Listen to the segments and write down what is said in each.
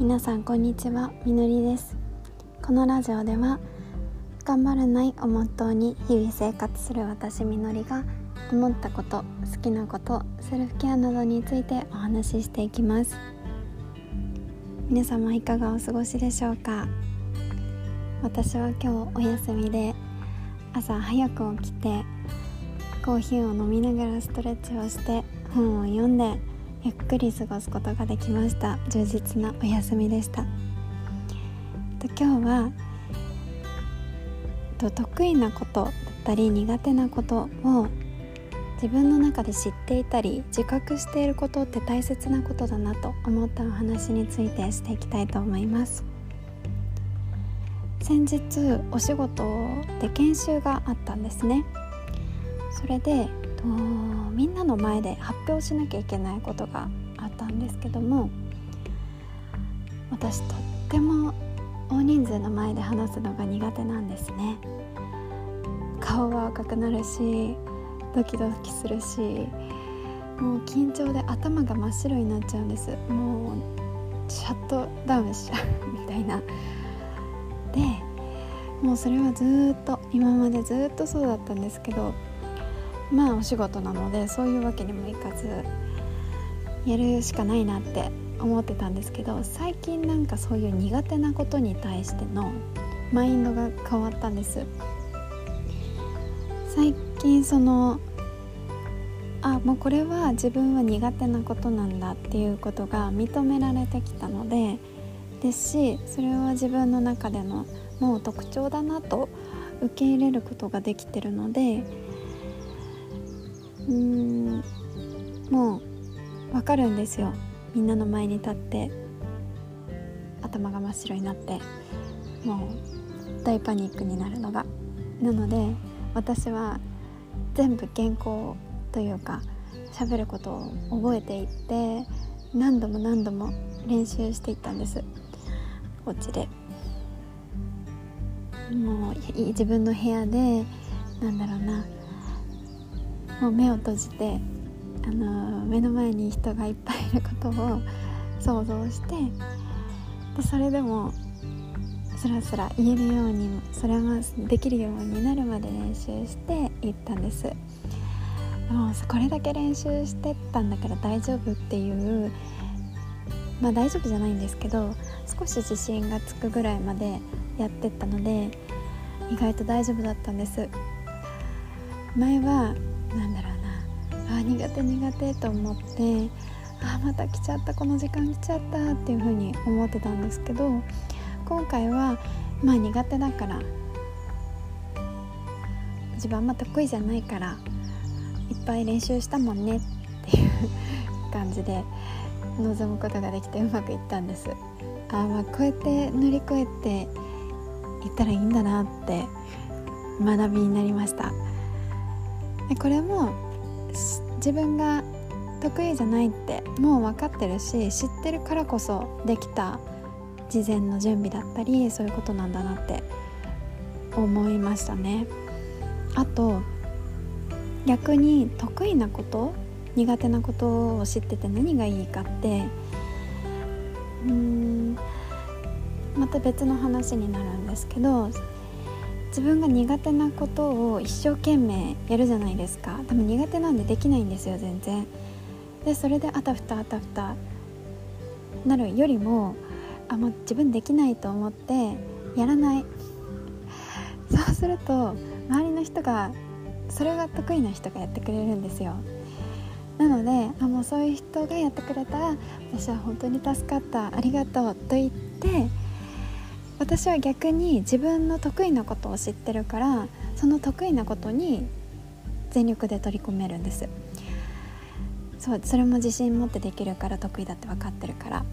皆さんこんにちはみのりです。このラジオでは頑張らないをモットーに日々生活する私みのりが思ったこと好きなことセルフケアなどについてお話ししていきます。皆様いかがお過ごしでしょうか？私は今日お休みで朝早く起きてコーヒーを飲みながらストレッチをして本を読んでゆっくり過ごすことができました。充実なお休みでした。今日は得意なことだったり苦手なことを自分の中で知っていたり自覚していることって大切なことだなと思ったお話についてしていきたいと思います。先日お仕事で研修があったんですね。それでみんなの前で発表しなきゃいけないことがあったんですけども私とっても大人数の前で話すのが苦手なんですね。顔は赤くなるしドキドキするしもう緊張で頭が真っ白になっちゃうんです。もうシャットダウンしちゃうみたいな。でもうそれはずっと今までずっとそうだったんですけどまあお仕事なのでそういうわけにもいかずやるしかないなって思ってたんですけど最近なんかそういう苦手なことに対してのマインドが変わったんです。最近そのあもうこれは自分は苦手なことなんだっていうことが認められてきたのでですしそれは自分の中でのもう特徴だなと受け入れることができてるのでうーん。もう分かるんですよ。みんなの前に立って。頭が真っ白になって。もう大パニックになるのが。なので私は全部原稿というか喋ることを覚えていって何度も何度も練習していったんです。お家で。もう自分の部屋でなんだろうな。もう目を閉じてあの目の前に人がいっぱいいることを想像してでそれでもスラスラ言えるようにそれができるようになるまで練習していったんです。もうこれだけ練習してったんだから大丈夫っていうまあ大丈夫じゃないんですけど少し自信がつくぐらいまでやってったので意外と大丈夫だったんです。前はなんだろうな。あ苦手苦手と思ってあまた来ちゃったこの時間来ちゃったっていう風に思ってたんですけど今回はまあ苦手だから自分あんま得意じゃないからいっぱい練習したもんねっていう感じで臨むことができてうまくいったんです。あまあこうやって乗り越えていったらいいんだなって学びになりました。これも自分が得意じゃないってもう分かってるし知ってるからこそできた事前の準備だったりそういうことなんだなって思いましたね。あと逆に得意なこと苦手なことを知ってて何がいいかってうーんまた別の話になるんですけど自分が苦手なことを一生懸命やるじゃないですか。多分苦手なんでできないんですよ全然。でそれであたふたあたふたなるよりもあもう自分できないと思ってやらない。そうすると周りの人がそれが得意な人がやってくれるんですよ。なのであもうそういう人がやってくれたら私は本当に助かったありがとうと言って私は逆に自分の得意なことを知ってるからその得意なことに全力で取り込めるんですそうそれも自信持ってできるから得意だって分かってるから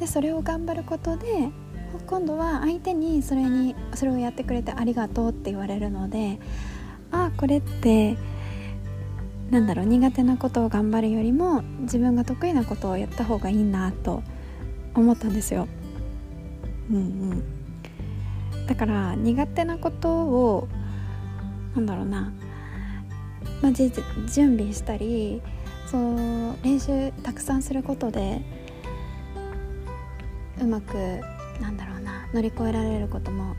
でそれを頑張ることで今度は相手にそれにそれをやってくれてありがとうって言われるのでああこれってなんだろう苦手なことを頑張るよりも自分が得意なことをやった方がいいなと思ったんですよ。うんうん、だから苦手なことをなんだろうな、まあ、準備したりそう練習たくさんすることでうまくなんだろうな乗り越えられることも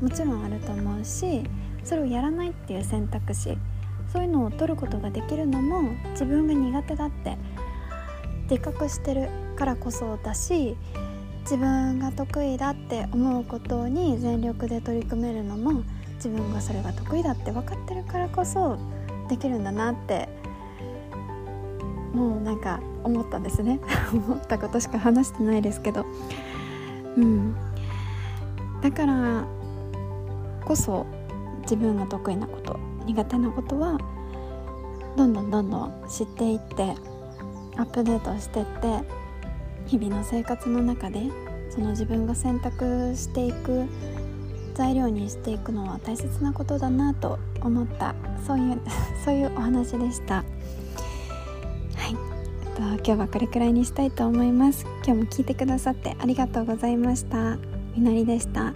もちろんあると思うしそれをやらないっていう選択肢そういうのを取ることができるのも自分が苦手だって自覚してるからこそだし自分が得意だって思うことに全力で取り組めるのも自分がそれが得意だって分かってるからこそできるんだなってもうなんか思ったんですね。思ったことしか話してないですけど。うん。だからこそ自分が得意なこと苦手なことはどんどんどんどん知っていってアップデートしてって日々の生活の中でその自分が選択していく材料にしていくのは大切なことだなと思った。そういう そういうお話でした。はい。えっと今日はこれくらいにしたいと思います。今日も聞いてくださってありがとうございました。みのりでした。